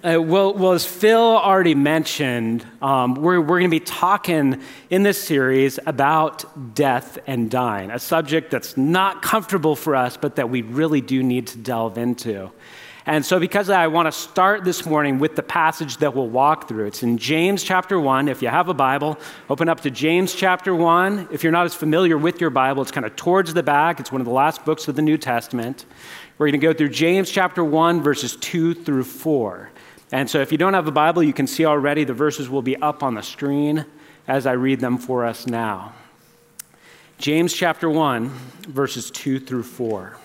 Uh, well, well, as Phil already mentioned, um, we're, we're going to be talking in this series about death and dying, a subject that's not comfortable for us, but that we really do need to delve into. And so, because I want to start this morning with the passage that we'll walk through. It's in James chapter 1. If you have a Bible, open up to James chapter 1. If you're not as familiar with your Bible, it's kind of towards the back. It's one of the last books of the New Testament. We're going to go through James chapter 1, verses 2 through 4. And so if you don't have a Bible, you can see already the verses will be up on the screen as I read them for us now. James chapter 1, verses 2 through 4.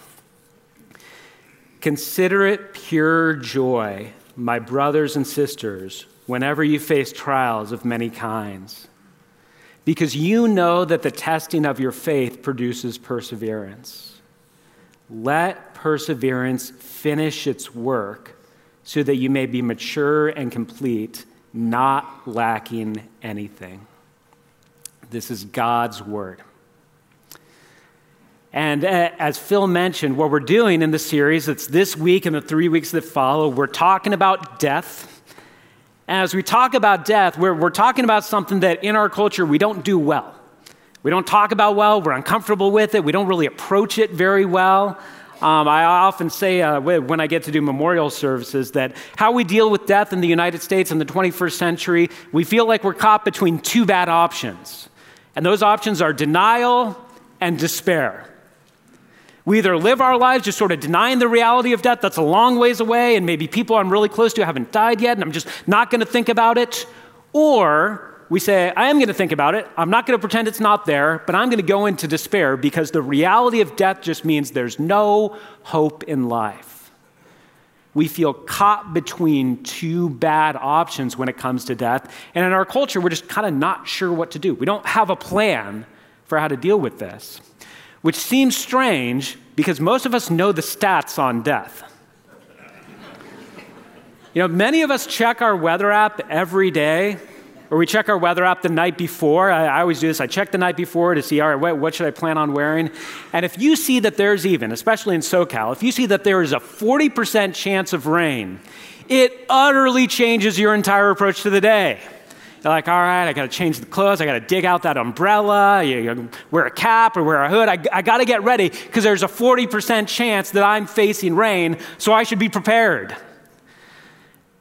Consider it pure joy, my brothers and sisters, whenever you face trials of many kinds, because you know that the testing of your faith produces perseverance. Let perseverance finish its work so that you may be mature and complete, not lacking anything. This is God's word. And uh, as Phil mentioned, what we're doing in the series, it's this week and the three weeks that follow, we're talking about death. As we talk about death, we're, we're talking about something that in our culture we don't do well. We don't talk about well, we're uncomfortable with it, we don't really approach it very well. Um, I often say uh, when I get to do memorial services that how we deal with death in the United States in the 21st century, we feel like we're caught between two bad options. And those options are denial and despair. We either live our lives just sort of denying the reality of death, that's a long ways away, and maybe people I'm really close to haven't died yet, and I'm just not going to think about it. Or we say, I am going to think about it. I'm not going to pretend it's not there, but I'm going to go into despair because the reality of death just means there's no hope in life. We feel caught between two bad options when it comes to death. And in our culture, we're just kind of not sure what to do. We don't have a plan for how to deal with this, which seems strange because most of us know the stats on death. You know, many of us check our weather app every day or we check our weather app the night before. I, I, always do this. I check the night before to see, all right, what, what should I plan on wearing? And if you see that there's even, especially in SoCal, if you see that there is a 40% chance of rain, it utterly changes your entire approach to the day. You're like, all right, I got to change the clothes. I got to dig out that umbrella. You, you wear a cap or wear a hood. I, I got to get ready because there's a 40% chance that I'm facing rain, so I should be prepared.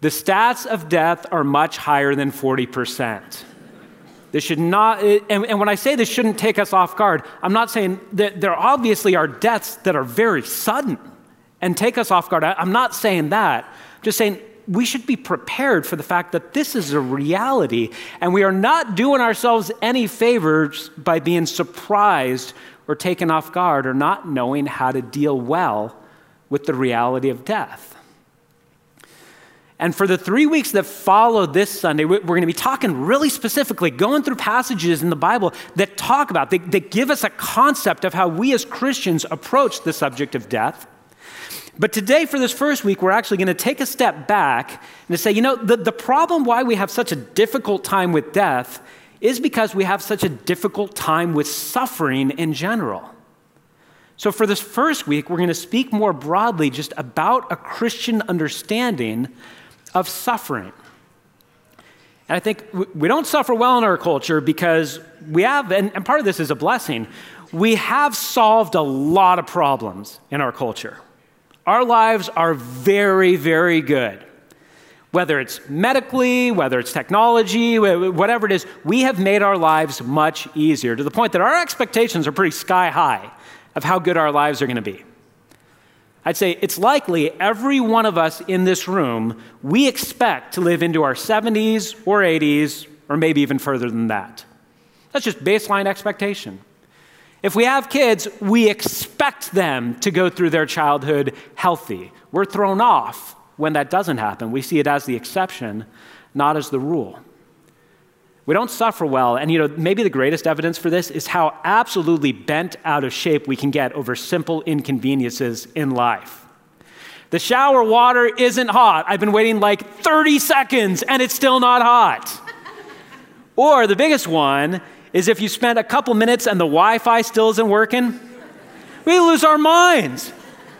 The stats of death are much higher than 40%. This should not, eh, and, and, when I say this shouldn't take us off guard, I'm not saying that there obviously are deaths that are very sudden and take us off guard. I, I'm not saying that. I'm just saying we should be prepared for the fact that this is a reality, and we are not doing ourselves any favors by being surprised or taken off guard or not knowing how to deal well with the reality of death. And for the three weeks that follow this Sunday, we're going to be talking really specifically, going through passages in the Bible that talk about, that, that give us a concept of how we as Christians approach the subject of death. But today, for this first week, we're actually going to take a step back and say, you know, the, the problem why we have such a difficult time with death is because we have such a difficult time with suffering in general. So, for this first week, we're going to speak more broadly just about a Christian understanding of suffering. And I think we don't suffer well in our culture because we have, and, part of this is a blessing, we have solved a lot of problems in our culture. Our lives are very, very good. Whether it's medically, whether it's technology, whatever it is, we have made our lives much easier to the point that our expectations are pretty sky high of how good our lives are going to be. I'd say it's likely every one of us in this room, we expect to live into our 70s or 80s, or maybe even further than that. That's just baseline expectation. If we have kids, we expect them to go through their childhood healthy. We're thrown off when that doesn't happen. We see it as the exception, not as the rule. We don't suffer well. And you know, maybe the greatest evidence for this is how absolutely bent out of shape we can get over simple inconveniences in life. The shower water isn't hot. I've been waiting like 30 seconds and it's still not hot. or the biggest one is if you spent a couple minutes and the Wi Fi still isn't working, we lose our minds.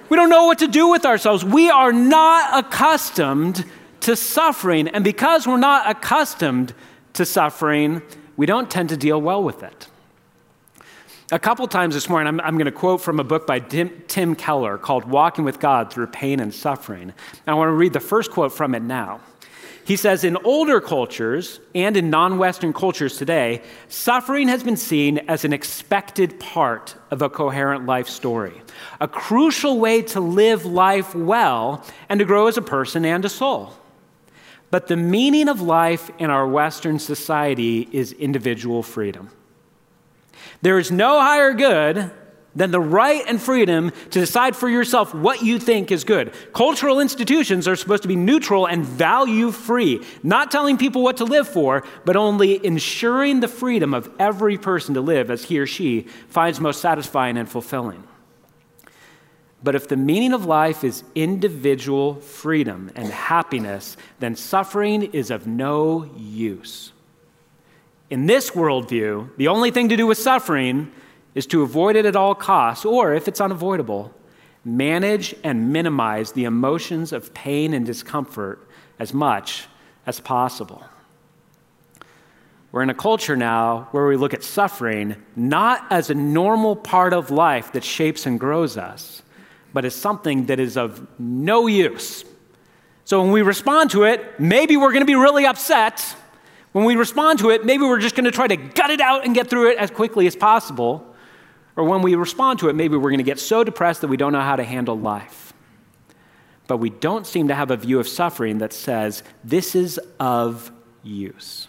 We don't know what to do with ourselves. We are not accustomed to suffering. And because we're not accustomed to suffering, we don't tend to deal well with it. A couple times this morning, I'm, I'm going to quote from a book by Tim, Tim Keller called Walking with God Through Pain and Suffering. And I want to read the first quote from it now. He says, in older cultures and in non Western cultures today, suffering has been seen as an expected part of a coherent life story, a crucial way to live life well and to grow as a person and a soul. But the meaning of life in our Western society is individual freedom. There is no higher good than the right and freedom to decide for yourself what you think is good. Cultural institutions are supposed to be neutral and value free, not telling people what to live for, but only ensuring the freedom of every person to live as he or she finds most satisfying and fulfilling. But if the meaning of life is individual freedom and happiness, then suffering is of no use. In this worldview, the only thing to do with suffering is to avoid it at all costs, or if it's unavoidable, manage and minimize the emotions of pain and discomfort as much as possible. We're in a culture now where we look at suffering not as a normal part of life that shapes and grows us, but as something that is of no use. So when we respond to it, maybe we're going to be really upset when we respond to it, maybe we're just going to try to gut it out and get through it as quickly as possible. Or when we respond to it, maybe we're going to get so depressed that we don't know how to handle life. But we don't seem to have a view of suffering that says, this is of use.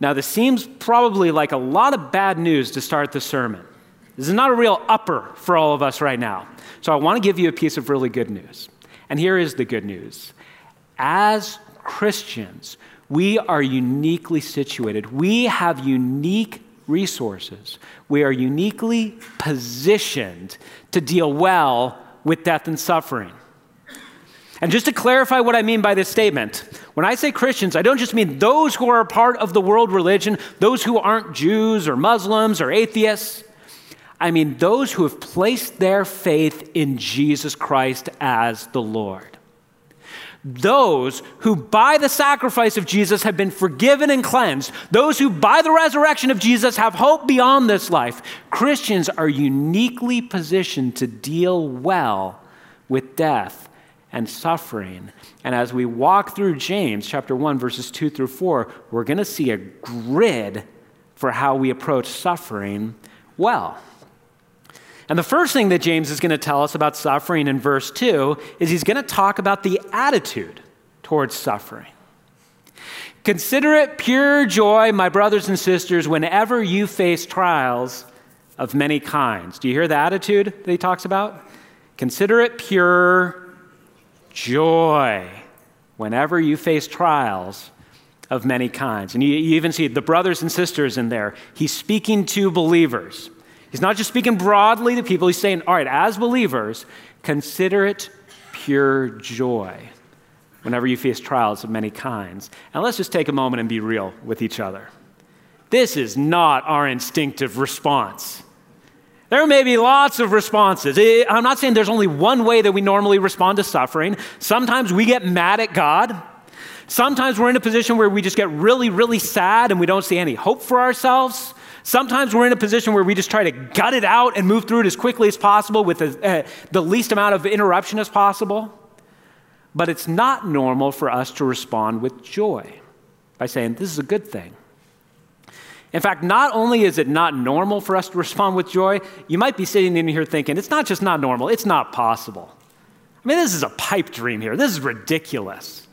Now, this seems probably like a lot of bad news to start the sermon. This is not a real upper for all of us right now. So I want to give you a piece of really good news. And here is the good news. As Christians, we are uniquely situated. We have unique resources. We are uniquely positioned to deal well with death and suffering. And just to clarify what I mean by this statement, when I say Christians, I don't just mean those who are a part of the world religion, those who aren't Jews or Muslims or atheists. I mean those who have placed their faith in Jesus Christ as the Lord those who by the sacrifice of Jesus have been forgiven and cleansed, those who by the resurrection of Jesus have hope beyond this life, Christians are uniquely positioned to deal well with death and suffering. And as we walk through James chapter 1 verses 2 through 4, we're going to see a grid for how we approach suffering well. And the first thing that James is going to tell us about suffering in verse 2 is he's going to talk about the attitude towards suffering. Consider it pure joy, my brothers and sisters, whenever you face trials of many kinds. Do you hear the attitude that he talks about? Consider it pure joy whenever you face trials of many kinds. And you, even see the brothers and sisters in there. He's speaking to believers. He's not just speaking broadly to people, he's saying, all right, as believers, consider it pure joy whenever you face trials of many kinds. And let's just take a moment and be real with each other. This is not our instinctive response. There may be lots of responses. I'm not saying there's only one way that we normally respond to suffering. Sometimes we get mad at God. Sometimes we're in a position where we just get really, really sad and we don't see any hope for ourselves. Sometimes we're in a position where we just try to gut it out and move through it as quickly as possible with the, uh, the least amount of interruption as possible. But it's not normal for us to respond with joy by saying, This is a good thing. In fact, not only is it not normal for us to respond with joy, you might be sitting in here thinking, It's not just not normal, it's not possible. I mean, this is a pipe dream here. This is ridiculous.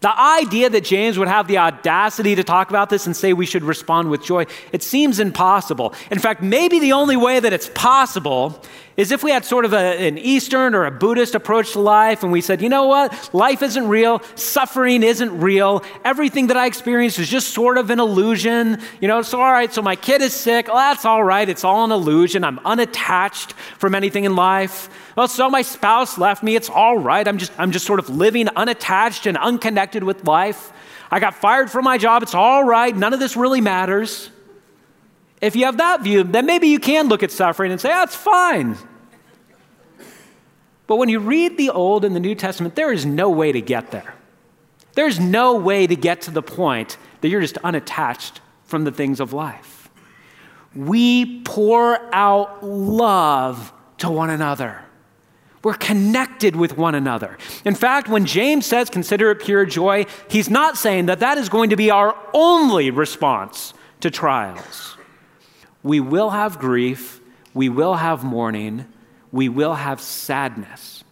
The idea that James would have the audacity to talk about this and say we should respond with joy, it seems impossible. In fact, maybe the only way that it's possible is if we had sort of a, an Eastern or a Buddhist approach to life and we said, you know what, life isn't real, suffering isn't real, everything that I experience is just sort of an illusion. You know, so all right, so my kid is sick, well, that's all right, it's all an illusion. I'm unattached from anything in life. Well, so my spouse left me, it's all right. I'm just, I'm just sort of living unattached and unconnected with life. I got fired from my job, it's all right, none of this really matters. If you have that view, then maybe you can look at suffering and say, ah, that's oh, fine. But when you read the Old and the New Testament, there is no way to get there. There's no way to get to the point that you're just unattached from the things of life. We pour out love to one another. We're connected with one another. In fact, when James says, consider it pure joy, he's not saying that that is going to be our only response to trials. We will have grief, we will have mourning, we will have sadness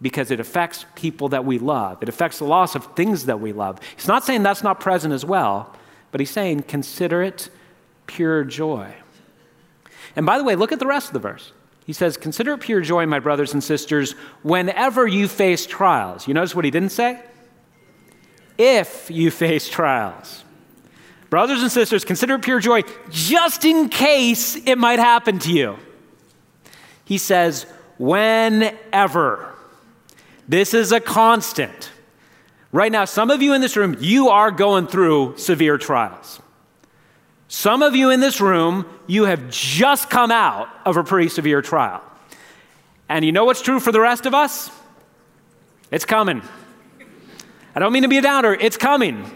because it affects people that we love. It affects the loss of things that we love. He's not saying that's not present as well, but he's saying consider it pure joy. And by the way, look at the rest of the verse. He says, Consider it pure joy, my brothers and sisters, whenever you face trials. You notice what he didn't say? If you face trials. Brothers and sisters, consider it pure joy just in case it might happen to you. He says, whenever. This is a constant. Right now, some of you in this room, you are going through severe trials. Some of you in this room, you have just come out of a pretty severe trial. And you know what's true for the rest of us? It's coming. I don't mean to be a downer, it's coming.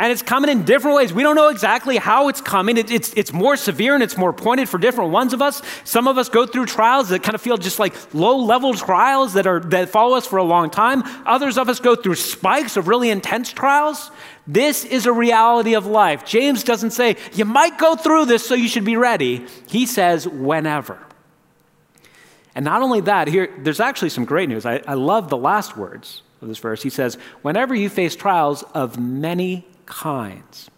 And it's coming in different ways. We don't know exactly how it's coming. It, it's, it's more severe and it's more pointed for different ones of us. Some of us go through trials that kind of feel just like low level trials that, are, that follow us for a long time. Others of us go through spikes of really intense trials. This is a reality of life. James doesn't say, you might go through this, so you should be ready. He says, whenever. And not only that, here, there's actually some great news. I, I love the last words of this verse. He says, whenever you face trials of many kinds.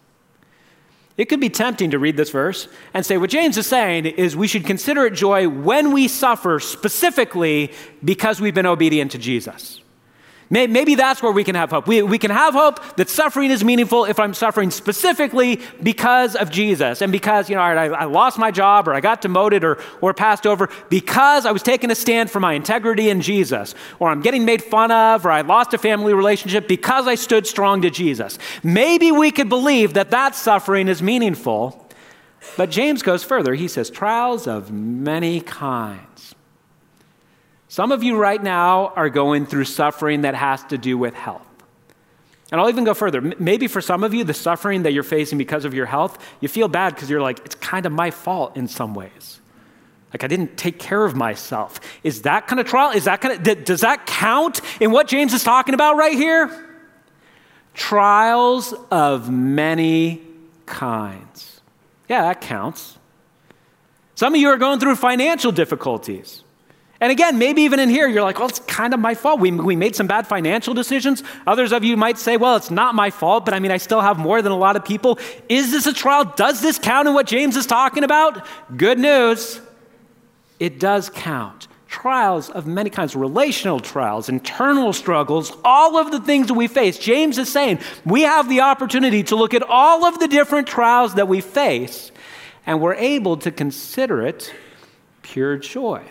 It could be tempting to read this verse and say what James is saying is we should consider it joy when we suffer specifically because we've been obedient to Jesus. Maybe that's where we can have hope. We, we can have hope that suffering is meaningful if I'm suffering specifically because of Jesus and because, you know, I, I lost my job or I got demoted or, or passed over because I was taking a stand for my integrity in Jesus, or I'm getting made fun of, or I lost a family relationship because I stood strong to Jesus. Maybe we could believe that that suffering is meaningful. But James goes further. He says, trials of many kinds. Some of you right now are going through suffering that has to do with health. And I'll even go further. Maybe for some of you, the suffering that you're facing because of your health, you feel bad because you're like, it's kind of my fault in some ways. Like I didn't take care of myself. Is that kind of trial? Is that kind of, does that count in what James is talking about right here? Trials of many kinds. Yeah, that counts. Some of you are going through financial difficulties. And again, maybe even in here, you're like, well, it's kind of my fault. We, we made some bad financial decisions. Others of you might say, well, it's not my fault, but I mean, I still have more than a lot of people. Is this a trial? Does this count in what James is talking about? Good news. It does count. Trials of many kinds, relational trials, internal struggles, all of the things that we face. James is saying we have the opportunity to look at all of the different trials that we face, and we're able to consider it pure joy.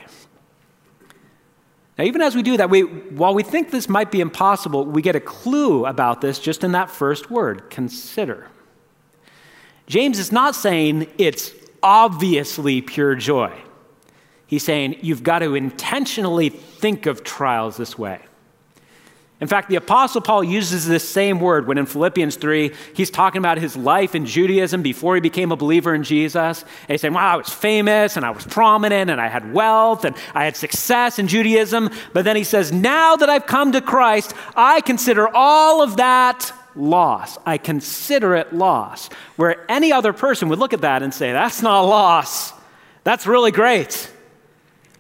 Now, even as we do that, we, while we think this might be impossible, we get a clue about this just in that first word consider. James is not saying it's obviously pure joy. He's saying you've got to intentionally think of trials this way. In fact, the Apostle Paul uses this same word when in Philippians 3, he's talking about his life in Judaism before he became a believer in Jesus. And he's saying, Wow, I was famous and I was prominent and I had wealth and I had success in Judaism. But then he says, Now that I've come to Christ, I consider all of that loss. I consider it loss. Where any other person would look at that and say, That's not a loss. That's really great.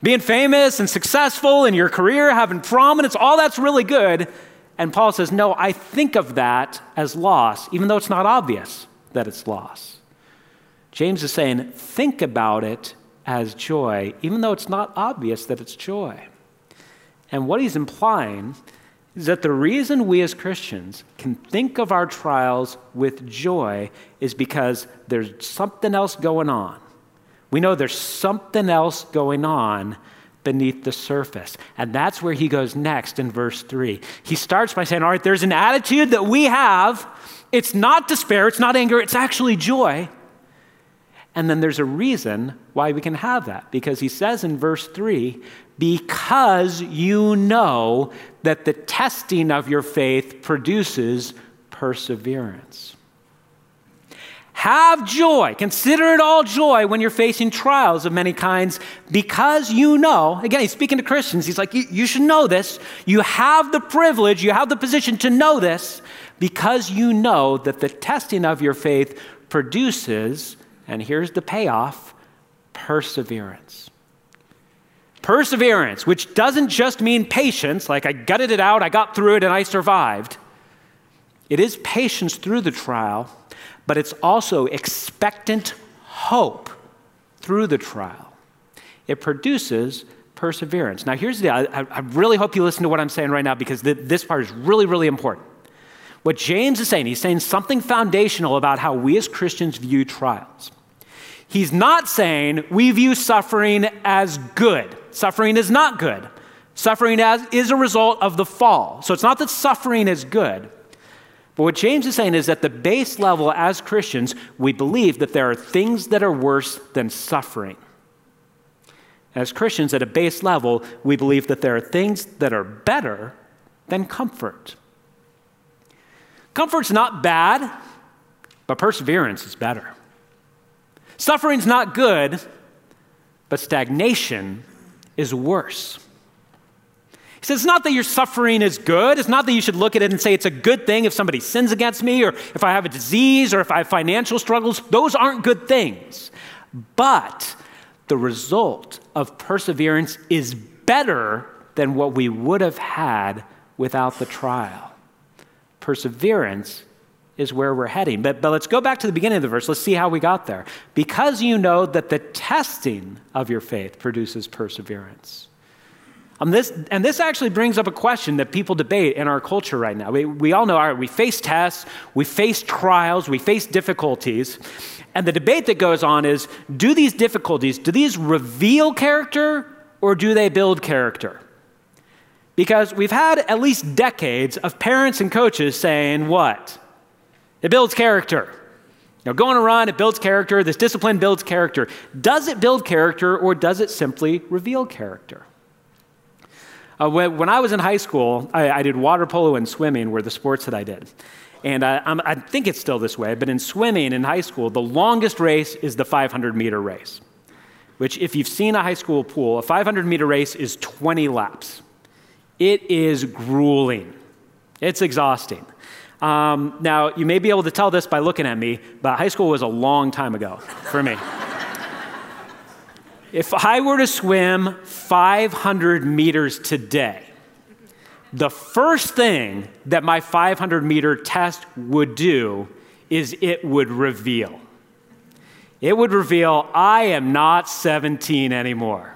Being famous and successful in your career, having prominence, all that's really good. And Paul says, No, I think of that as loss, even though it's not obvious that it's loss. James is saying, Think about it as joy, even though it's not obvious that it's joy. And what he's implying is that the reason we as Christians can think of our trials with joy is because there's something else going on. We know there's something else going on beneath the surface. And that's where he goes next in verse 3. He starts by saying, All right, there's an attitude that we have. It's not despair, it's not anger, it's actually joy. And then there's a reason why we can have that, because he says in verse 3 because you know that the testing of your faith produces perseverance. Have joy. Consider it all joy when you're facing trials of many kinds because you know, again, he's speaking to Christians. He's like, you, should know this. You have the privilege, you have the position to know this because you know that the testing of your faith produces, and here's the payoff perseverance. Perseverance, which doesn't just mean patience, like I gutted it out, I got through it, and I survived. It is patience through the trial but it's also expectant hope through the trial. It produces perseverance. Now, here's the I, I really hope you listen to what I'm saying right now because th- this part is really, really important. What James is saying, he's saying something foundational about how we as Christians view trials. He's not saying we view suffering as good. Suffering is not good. Suffering as, is a result of the fall. So it's not that suffering is good. But what James is saying is at the base level, as Christians, we believe that there are things that are worse than suffering. As Christians, at a base level, we believe that there are things that are better than comfort. Comfort's not bad, but perseverance is better. Suffering's not good, but stagnation is worse. He says, it's not that your suffering is good. It's not that you should look at it and say it's a good thing if somebody sins against me or if I have a disease or if I have financial struggles. Those aren't good things. But the result of perseverance is better than what we would have had without the trial. Perseverance is where we're heading. But, but let's go back to the beginning of the verse. Let's see how we got there. Because you know that the testing of your faith produces perseverance. Um, this, and this actually brings up a question that people debate in our culture right now. We, we all know, all right, we face tests, we face trials, we face difficulties. And the debate that goes on is do these difficulties, do these reveal character or do they build character? Because we've had at least decades of parents and coaches saying what? It builds character. You know, going run, it builds character. This discipline builds character. Does it build character or does it simply reveal character? Uh, when, I was in high school, I, I, did water polo and swimming were the sports that I did. And uh, I think it's still this way, but in swimming in high school, the longest race is the 500 meter race, which, if you've seen a high school pool, a 500 meter race is 20 laps. It is grueling, it's exhausting. Um, now, you may be able to tell this by looking at me, but high school was a long time ago for me. If I were to swim 500 meters today, the first thing that my 500 meter test would do is it would reveal. It would reveal I am not 17 anymore.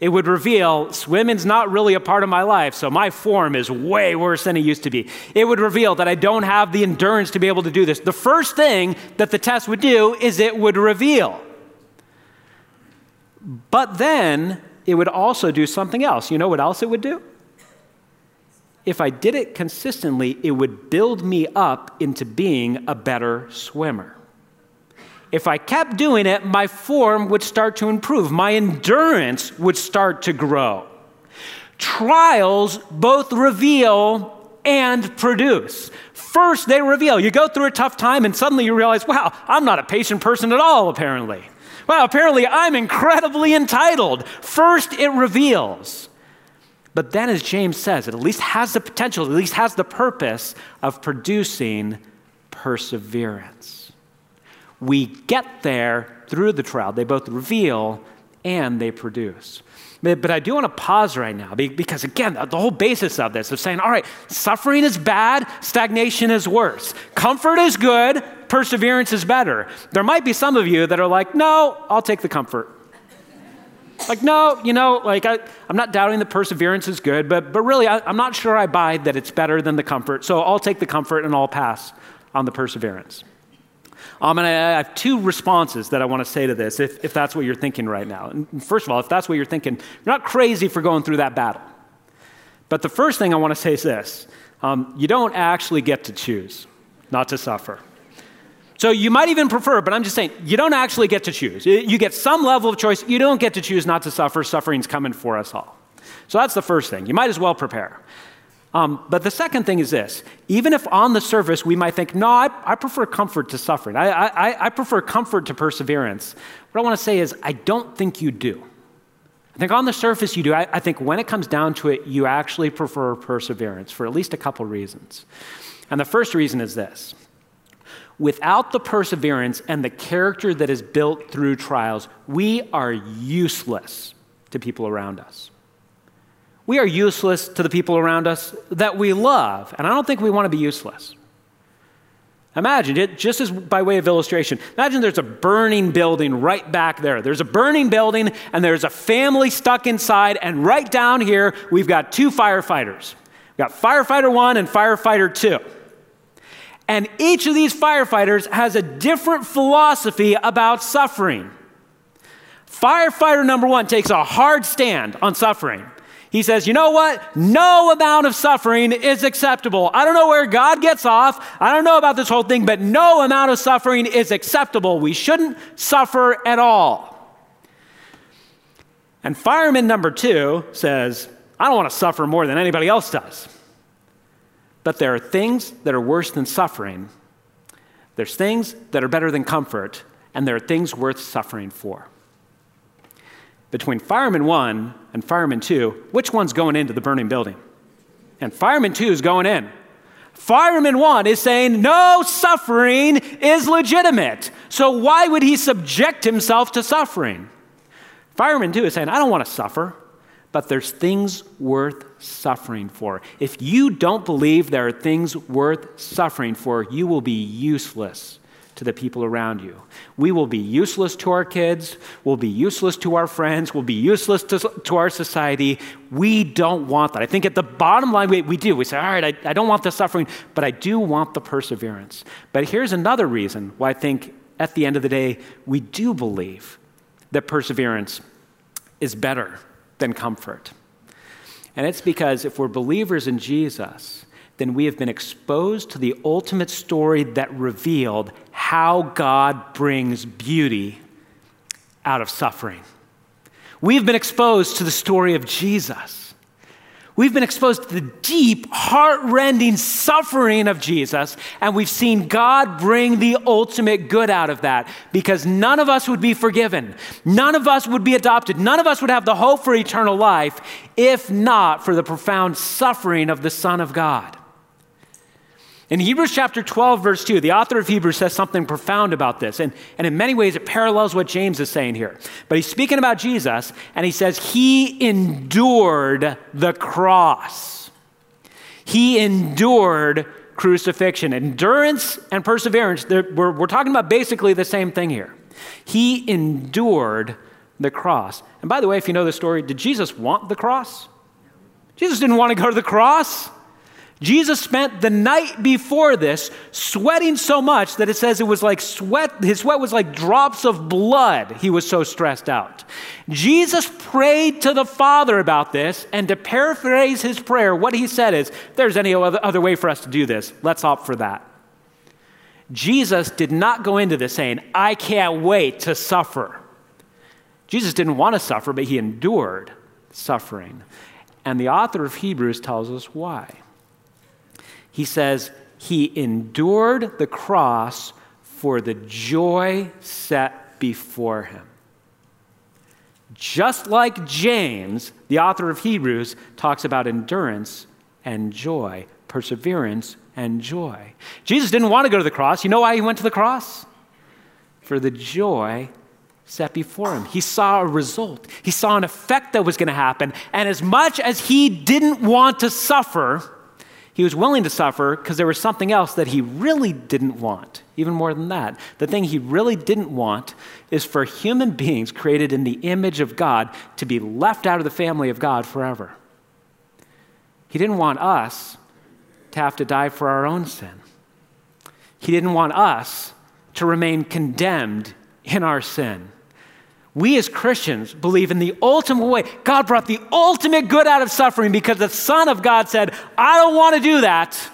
It would reveal swimming's not really a part of my life, so my form is way worse than it used to be. It would reveal that I don't have the endurance to be able to do this. The first thing that the test would do is it would reveal. But then it would also do something else. You know what else it would do? If I did it consistently, it would build me up into being a better swimmer. If I kept doing it, my form would start to improve, my endurance would start to grow. Trials both reveal and produce. First, they reveal. You go through a tough time, and suddenly you realize, wow, I'm not a patient person at all, apparently. Well, apparently I'm incredibly entitled. First, it reveals. But then, as James says, it at least has the potential, at least has the purpose of producing perseverance. We get there through the trial. They both reveal and they produce. But I do want to pause right now because, again, the whole basis of this is saying, all right, suffering is bad, stagnation is worse. Comfort is good, perseverance is better. There might be some of you that are like, no, I'll take the comfort. Like, no, you know, like I, am not doubting that perseverance is good, but, but really, I, I'm not sure I buy that it's better than the comfort. So I'll take the comfort and I'll pass on the perseverance. Um, and I, I have two responses that I want to say to this, if, if that's what you're thinking right now. And first of all, if that's what you're thinking, you're not crazy for going through that battle. But the first thing I want to say is this um, you don't actually get to choose not to suffer. So you might even prefer, but I'm just saying, you don't actually get to choose. You get some level of choice. You don't get to choose not to suffer. Suffering's coming for us all. So that's the first thing. You might as well prepare. Um, but the second thing is this even if on the surface we might think, no, I, I prefer comfort to suffering, I, I, I, prefer comfort to perseverance, what I want to say is, I don't think you do. I think on the surface you do. I, I think when it comes down to it, you actually prefer perseverance for at least a couple reasons. And the first reason is this without the perseverance and the character that is built through trials, we are useless to people around us we are useless to the people around us that we love. And I don't think we want to be useless. Imagine it, just as by way of illustration. Imagine there's a burning building right back there. There's a burning building, and there's a family stuck inside, and right down here, we've got two firefighters. We've got firefighter one and firefighter two. And each of these firefighters has a different philosophy about suffering. Firefighter number one takes a hard stand on suffering. He says, you know what? No amount of suffering is acceptable. I don't know where God gets off. I don't know about this whole thing, but no amount of suffering is acceptable. We shouldn't suffer at all. And fireman number two says, I don't want to suffer more than anybody else does. But there are things that are worse than suffering. There's things that are better than comfort, and there are things worth suffering for between fireman one and fireman two, which one's going into the burning building? And fireman two is going in. Fireman one is saying no suffering is legitimate. So why would he subject himself to suffering? Fireman two is saying, I don't want to suffer, but there's things worth suffering for. If you don't believe there are things worth suffering for, you will be useless to the people around you. We will be useless to our kids, we'll be useless to our friends, we'll be useless to, to our society. We don't want that. I think at the bottom line, we, we do. We say, all right, I, I don't want the suffering, but I do want the perseverance. But here's another reason why I think at the end of the day, we do believe that perseverance is better than comfort. And it's because if we're believers in Jesus, then we have been exposed to the ultimate story that revealed how God brings beauty out of suffering. We've been exposed to the story of Jesus. We've been exposed to the deep, heart-rending suffering of Jesus, and we've seen God bring the ultimate good out of that because none of us would be forgiven. None of us would be adopted. None of us would have the hope for eternal life if not for the profound suffering of the Son of God. In Hebrews chapter 12, verse 2, the author of Hebrews says something profound about this. And, and in many ways, it parallels what James is saying here. But he's speaking about Jesus, and he says, He endured the cross. He endured crucifixion. Endurance and perseverance, we're, we're talking about basically the same thing here. He endured the cross. And by the way, if you know the story, did Jesus want the cross? Jesus didn't want to go to the cross. Jesus spent the night before this sweating so much that it says it was like sweat, his sweat was like drops of blood. He was so stressed out. Jesus prayed to the Father about this, and to paraphrase his prayer, what he said is, there's any other way for us to do this, let's opt for that. Jesus did not go into this saying, I can't wait to suffer. Jesus didn't want to suffer, but he endured suffering. And the author of Hebrews tells us why he says, He endured the cross for the joy set before him. Just like James, the author of Hebrews, talks about endurance and joy, perseverance and joy. Jesus didn't want to go to the cross. You know why he went to the cross? For the joy set before him. He saw a result, he saw an effect that was going to happen. And as much as he didn't want to suffer, he was willing to suffer because there was something else that he really didn't want. Even more than that, the thing he really didn't want is for human beings created in the image of God to be left out of the family of God forever. He didn't want us to have to die for our own sin. He didn't want us to remain condemned in our sin. We as Christians believe in the ultimate way. God brought the ultimate good out of suffering because the Son of God said, I don't want to do that.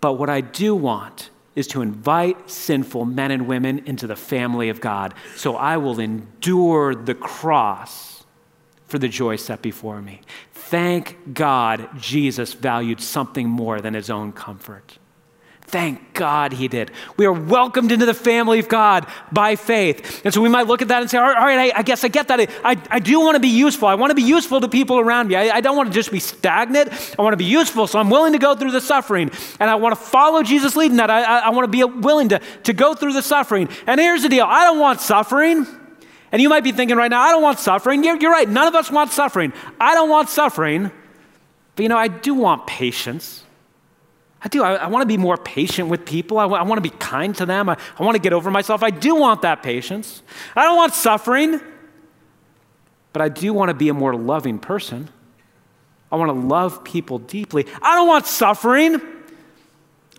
But what I do want is to invite sinful men and women into the family of God. So I will endure the cross for the joy set before me. Thank God Jesus valued something more than his own comfort. Thank God he did. We are welcomed into the family of God by faith. And so we might look at that and say, all right, I, I guess I get that. I, I do want to be useful. I want to be useful to people around me. I, I don't want to just be stagnant. I want to be useful. So I'm willing to go through the suffering. And I want to follow Jesus leading that. I, I, I want to be willing to, to go through the suffering. And here's the deal I don't want suffering. And you might be thinking right now, I don't want suffering. You're, you're right. None of us want suffering. I don't want suffering. But you know, I do want patience. I do. I, I want to be more patient with people. I, w- I want to be kind to them. I, I want to get over myself. I do want that patience. I don't want suffering, but I do want to be a more loving person. I want to love people deeply. I don't want suffering,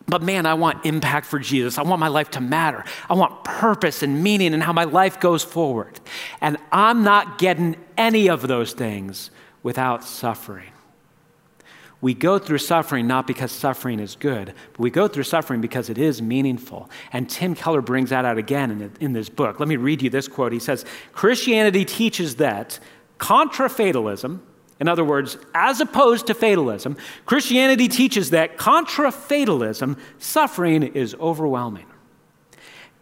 but man, I want impact for Jesus. I want my life to matter. I want purpose and meaning and how my life goes forward. And I'm not getting any of those things without suffering. We go through suffering not because suffering is good, but we go through suffering because it is meaningful. And Tim Keller brings that out again in, in this book. Let me read you this quote. He says Christianity teaches that contra fatalism, in other words, as opposed to fatalism, Christianity teaches that contra fatalism, suffering is overwhelming.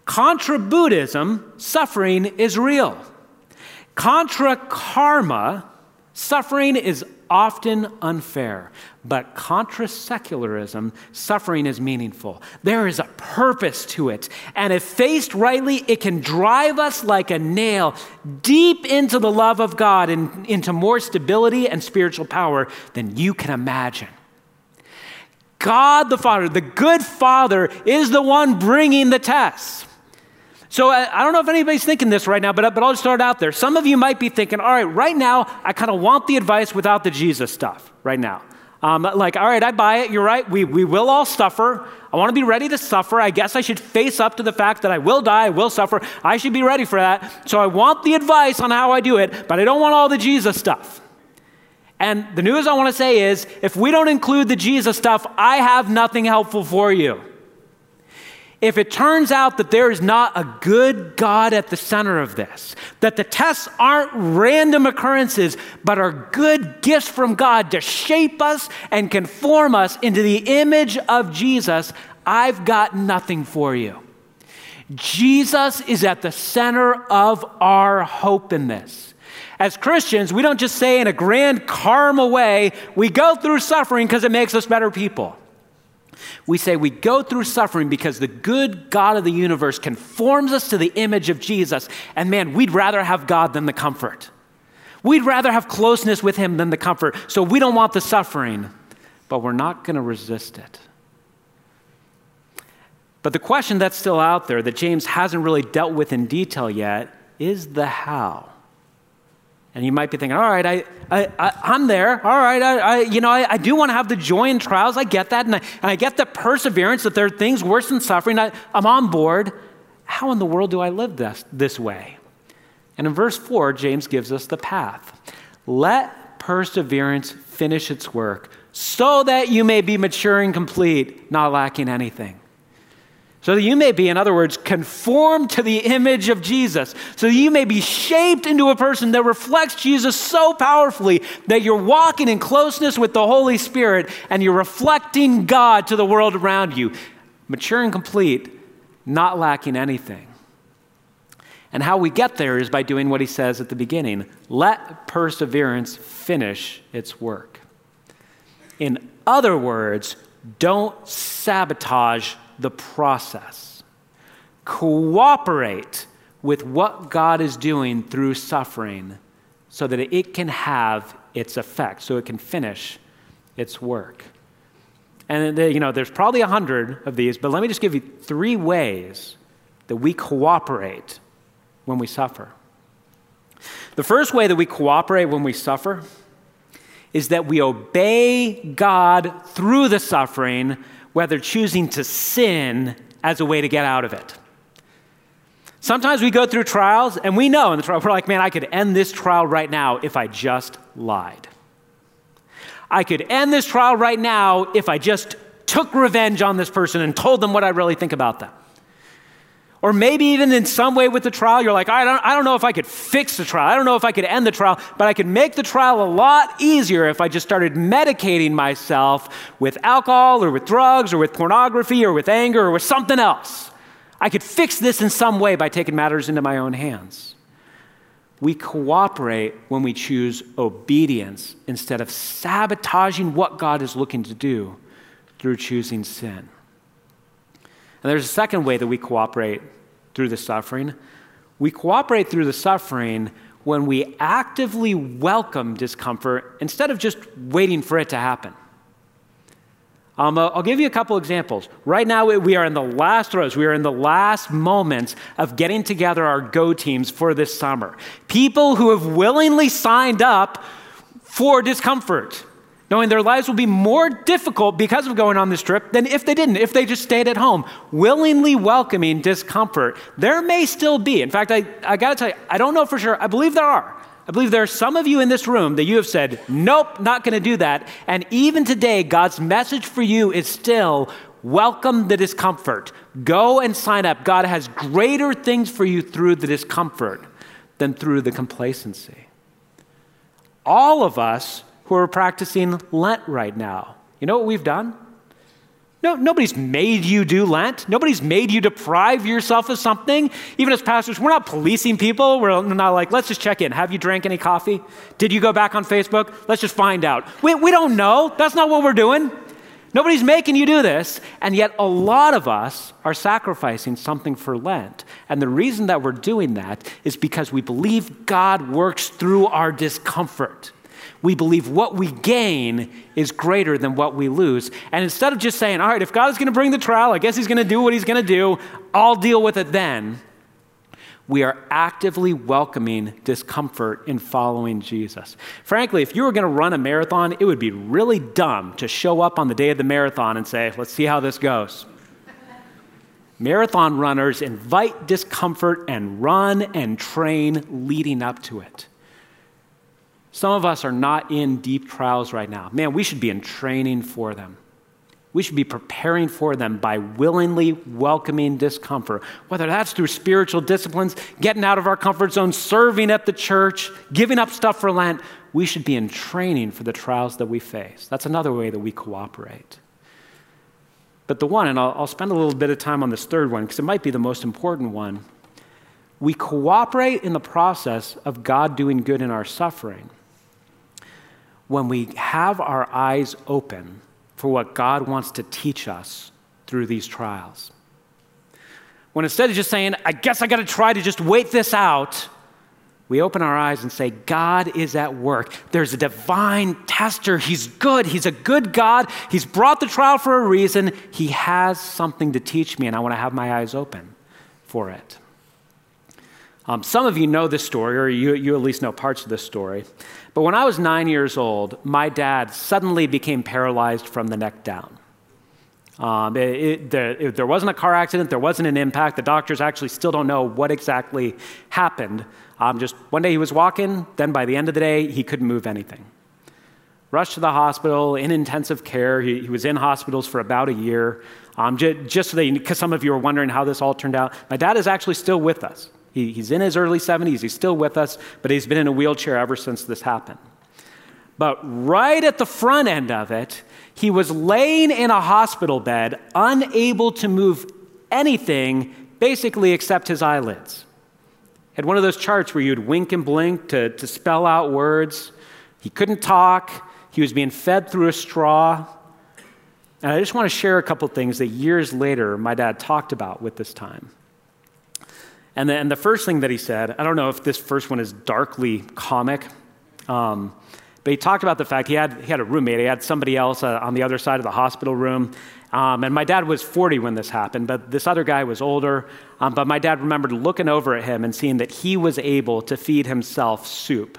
Contra Buddhism, suffering is real. Contra karma, suffering is often unfair, but contra secularism, suffering is meaningful. There is a purpose to it. And if faced rightly, it can drive us like a nail deep into the love of God and into more stability and spiritual power than you can imagine. God the Father, the good Father, is the one bringing the tests. So I, I, don't know if anybody's thinking this right now, but, but I'll just start out there. Some of you might be thinking, all right, right now, I kind of want the advice without the Jesus stuff right now. Um, like, all right, I buy it. You're right. We, we will all suffer. I want to be ready to suffer. I guess I should face up to the fact that I will die, I will suffer. I should be ready for that. So I want the advice on how I do it, but I don't want all the Jesus stuff. And the news I want to say is if we don't include the Jesus stuff, I have nothing helpful for you if it turns out that there is not a good God at the center of this, that the tests aren't random occurrences, but are good gifts from God to shape us and conform us into the image of Jesus, I've got nothing for you. Jesus is at the center of our hope in this. As Christians, we don't just say in a grand karma way, we go through suffering because it makes us better people. We say we go through suffering because the good God of the universe conforms us to the image of Jesus. And man, we'd rather have God than the comfort. We'd rather have closeness with Him than the comfort. So we don't want the suffering, but we're not going to resist it. But the question that's still out there that James hasn't really dealt with in detail yet is the how. And you might be thinking, all right, I, I, I, am there. All right, I, I you know, I, I do want to have the joy in trials. I get that. And I, and I get the perseverance that there are things worse than suffering. I, I'm on board. How in the world do I live this, this way? And in verse 4, James gives us the path. Let perseverance finish its work so that you may be mature and complete, not lacking anything. So that you may be, in other words, conformed to the image of Jesus. So that you may be shaped into a person that reflects Jesus so powerfully that you're walking in closeness with the Holy Spirit and you're reflecting God to the world around you. Mature and complete, not lacking anything. And how we get there is by doing what he says at the beginning let perseverance finish its work. In other words, don't sabotage the process. Cooperate with what God is doing through suffering so that it can have its effect, so it can finish its work. And you know, there's probably a hundred of these, but let me just give you three ways that we cooperate when we suffer. The first way that we cooperate when we suffer is that we obey God through the suffering whether choosing to sin as a way to get out of it. Sometimes we go through trials and we know in the trial, we're like, man, I could end this trial right now if I just lied. I could end this trial right now if I just took revenge on this person and told them what I really think about them. Or maybe even in some way with the trial, you're like, I don't, I don't know if I could fix the trial. I don't know if I could end the trial, but I could make the trial a lot easier if I just started medicating myself with alcohol or with drugs or with pornography or with anger or with something else. I could fix this in some way by taking matters into my own hands. We cooperate when we choose obedience instead of sabotaging what God is looking to do through choosing sin. And there's a second way that we cooperate through the suffering. We cooperate through the suffering when we actively welcome discomfort instead of just waiting for it to happen. Um, I'll give you a couple examples. Right now, we are in the last throes. We are in the last moments of getting together our go teams for this summer. People who have willingly signed up for discomfort knowing their lives will be more difficult because of going on this trip than if they didn't, if they just stayed at home, willingly welcoming discomfort. There may still be. In fact, I, I got to tell you, I don't know for sure. I believe there are. I believe there are some of you in this room that you have said, nope, not going to do that. And even today, God's message for you is still welcome the discomfort. Go and sign up. God has greater things for you through the discomfort than through the complacency. All of us who are practicing Lent right now. You know what we've done? No, nobody's made you do Lent. Nobody's made you deprive yourself of something. Even as pastors, we're not policing people. We're not like, let's just check in. Have you drank any coffee? Did you go back on Facebook? Let's just find out. We, we don't know. That's not what we're doing. Nobody's making you do this. And yet, a lot of us are sacrificing something for Lent. And the reason that we're doing that is because we believe God works through our discomfort we believe what we gain is greater than what we lose. And instead of just saying, all right, if God is going to bring the trial, I guess he's going to do what he's going to do, I'll deal with it then, we are actively welcoming discomfort in following Jesus. Frankly, if you were going to run a marathon, it would be really dumb to show up on the day of the marathon and say, let's see how this goes. Marathon runners invite discomfort and run and train leading up to it. Some of us are not in deep trials right now. Man, we should be in training for them. We should be preparing for them by willingly welcoming discomfort, whether that's through spiritual disciplines, getting out of our comfort zone, serving at the church, giving up stuff for Lent. We should be in training for the trials that we face. That's another way that we cooperate. But the one, and I'll, I'll spend a little bit of time on this third one because it might be the most important one. We cooperate in the process of God doing good in our suffering when we have our eyes open for what God wants to teach us through these trials. When instead of just saying, I guess I got to try to just wait this out, we open our eyes and say, God is at work. There's a divine tester. He's good. He's a good God. He's brought the trial for a reason. He has something to teach me, and I want to have my eyes open for it. Um, some of you know this story, or you, you at least know parts of this story. But when I was nine years old, my dad suddenly became paralyzed from the neck down. Um, it, it, there, it, there, wasn't a car accident, there wasn't an impact. The doctors actually still don't know what exactly happened. Um, just one day he was walking, then by the end of the day, he couldn't move anything. Rushed to the hospital in intensive care. He, he was in hospitals for about a year. Um, just, so because some of you are wondering how this all turned out, my dad is actually still with us. He, he's in his early 70s, he's still with us, but he's been in a wheelchair ever since this happened. But right at the front end of it, he was laying in a hospital bed, unable to move anything, basically except his eyelids. Had one of those charts where you'd wink and blink to, to spell out words. He couldn't talk. He was being fed through a straw. And I just want to share a couple things that years later my dad talked about with this time. And then the first thing that he said, I don't know if this first one is darkly comic, um, but he talked about the fact he had, he had a roommate. He had somebody else uh, on the other side of the hospital room. Um, and my dad was 40 when this happened, but this other guy was older. Um, but my dad remembered looking over at him and seeing that he was able to feed himself soup.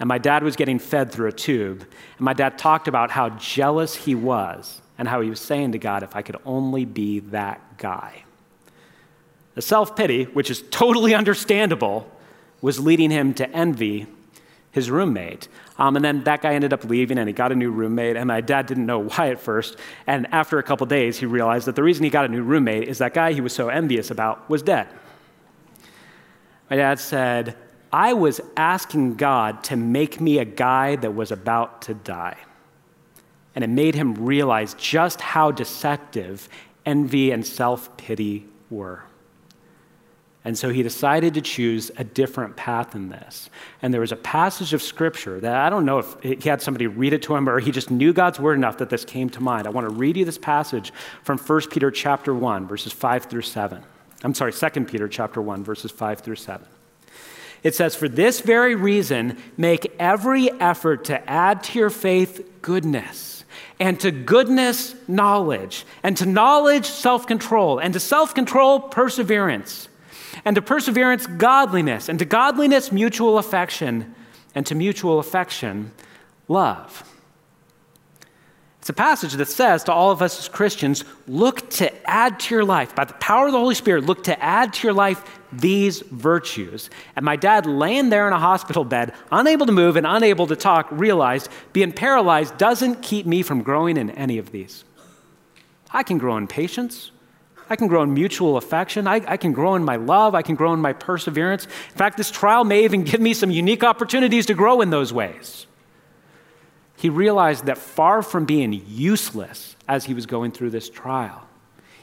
And my dad was getting fed through a tube. And my dad talked about how jealous he was and how he was saying to God, if I could only be that guy. The self pity, which is totally understandable, was leading him to envy his roommate. Um, and then that guy ended up leaving and he got a new roommate. And my dad didn't know why at first. And after a couple days, he realized that the reason he got a new roommate is that guy he was so envious about was dead. My dad said, I was asking God to make me a guy that was about to die. And it made him realize just how deceptive envy and self pity were. And so he decided to choose a different path in this. And there was a passage of scripture that I don't know if he had somebody read it to him or he just knew God's word enough that this came to mind. I want to read you this passage from 1 Peter chapter 1 verses 5 through 7. I'm sorry, 2 Peter chapter 1 verses 5 through 7. It says, For this very reason, make every effort to add to your faith goodness, and to goodness, knowledge, and to knowledge, self control, and to self control, perseverance and to perseverance, godliness, and to godliness, mutual affection, and to mutual affection, love. It's a passage that says to all of us as Christians look to add to your life, by the power of the Holy Spirit, look to add to your life these virtues. And my dad, laying there in a hospital bed, unable to move and unable to talk, realized being paralyzed doesn't keep me from growing in any of these. I can grow in patience. I can grow in mutual affection. I, I, can grow in my love. I can grow in my perseverance. In fact, this trial may even give me some unique opportunities to grow in those ways. He realized that far from being useless as he was going through this trial,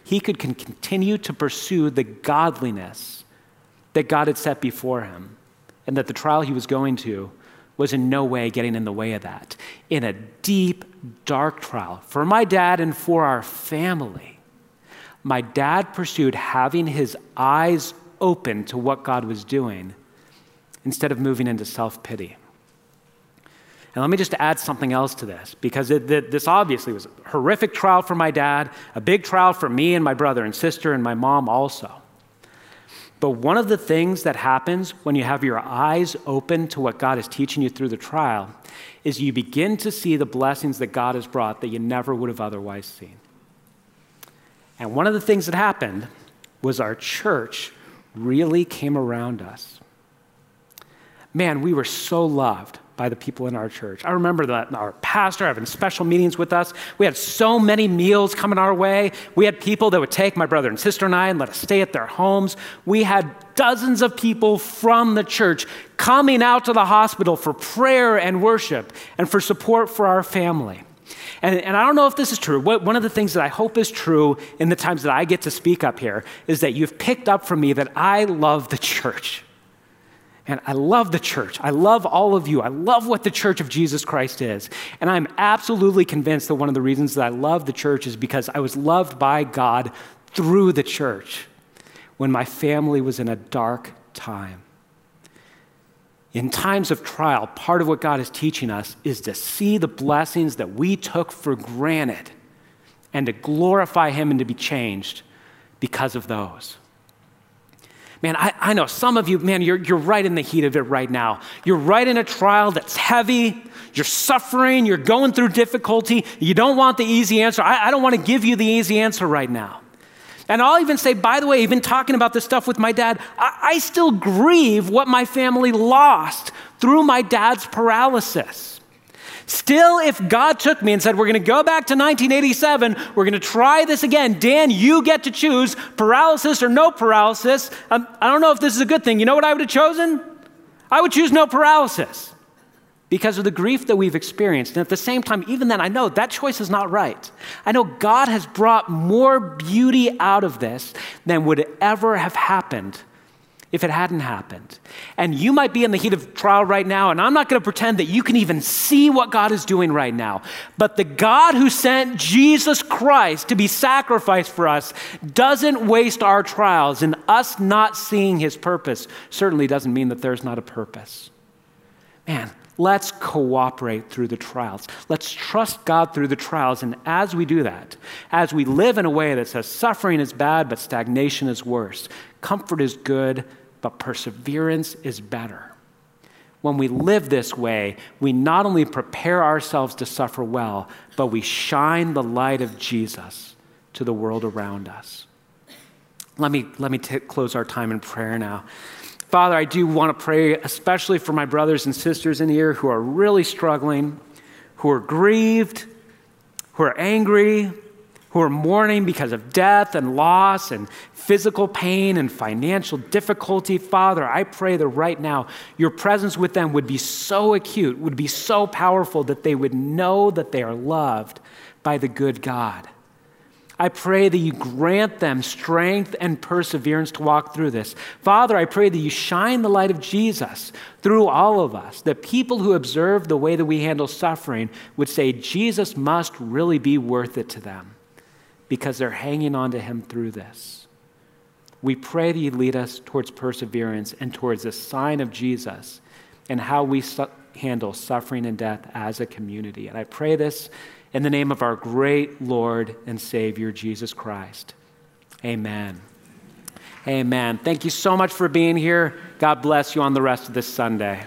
he could continue to pursue the godliness that God had set before him, and that the trial he was going to was in no way getting in the way of that. In a deep, dark trial for my dad and for our family my dad pursued having his eyes open to what God was doing instead of moving into self pity. And let me just add something else to this, because it, this obviously was a horrific trial for my dad, a big trial for me and my brother and sister and my mom also. But one of the things that happens when you have your eyes open to what God is teaching you through the trial is you begin to see the blessings that God has brought that you never would have otherwise seen. And one of the things that happened was our church really came around us. Man, we were so loved by the people in our church. I remember that our pastor having special meetings with us. We had so many meals coming our way. We had people that would take my brother and sister and I and let us stay at their homes. We had dozens of people from the church coming out to the hospital for prayer and worship and for support for our family. And, and I don't know if this is true. What, one of the things that I hope is true in the times that I get to speak up here is that you've picked up from me that I love the church. And I love the church. I love all of you. I love what the church of Jesus Christ is. And I'm absolutely convinced that one of the reasons that I love the church is because I was loved by God through the church when my family was in a dark time. In times of trial, part of what God is teaching us is to see the blessings that we took for granted and to glorify Him and to be changed because of those. Man, I, I know some of you, man, you're, you're right in the heat of it right now. You're right in a trial that's heavy. You're suffering. You're going through difficulty. You don't want the easy answer. I, I don't want to give you the easy answer right now. And I'll even say, by the way, even talking about this stuff with my dad, I, I still grieve what my family lost through my dad's paralysis. Still, if God took me and said, We're going to go back to 1987, we're going to try this again, Dan, you get to choose paralysis or no paralysis. Um, I don't know if this is a good thing. You know what I would have chosen? I would choose no paralysis because of the grief that we've experienced. And at the same time, even then, I know that choice is not right. I know God has brought more beauty out of this than would ever have happened if it hadn't happened. And you might be in the heat of trial right now, and I'm not going to pretend that you can even see what God is doing right now. But the God who sent Jesus Christ to be sacrificed for us doesn't waste our trials, and us not seeing his purpose certainly doesn't mean that there's not a purpose. Man, Let's cooperate through the trials. Let's trust God through the trials. And as we do that, as we live in a way that says suffering is bad, but stagnation is worse, comfort is good, but perseverance is better. When we live this way, we not only prepare ourselves to suffer well, but we shine the light of Jesus to the world around us. Let me, let me t- close our time in prayer now. Father, I do want to pray, especially for my brothers and sisters in here who are really struggling, who are grieved, who are angry, who are mourning because of death and loss and physical pain and financial difficulty. Father, I pray that right now your presence with them would be so acute, would be so powerful that they would know that they are loved by the good God. I pray that you grant them strength and perseverance to walk through this. Father, I pray that you shine the light of Jesus through all of us, that people who observe the way that we handle suffering would say, Jesus must really be worth it to them because they're hanging on to Him through this. We pray that you lead us towards perseverance and towards the sign of Jesus and how we su- handle suffering and death as a community. And I pray this in the name of our great Lord and Savior, Jesus Christ. Amen. Amen. Thank you so much for being here. God bless you on the rest of this Sunday.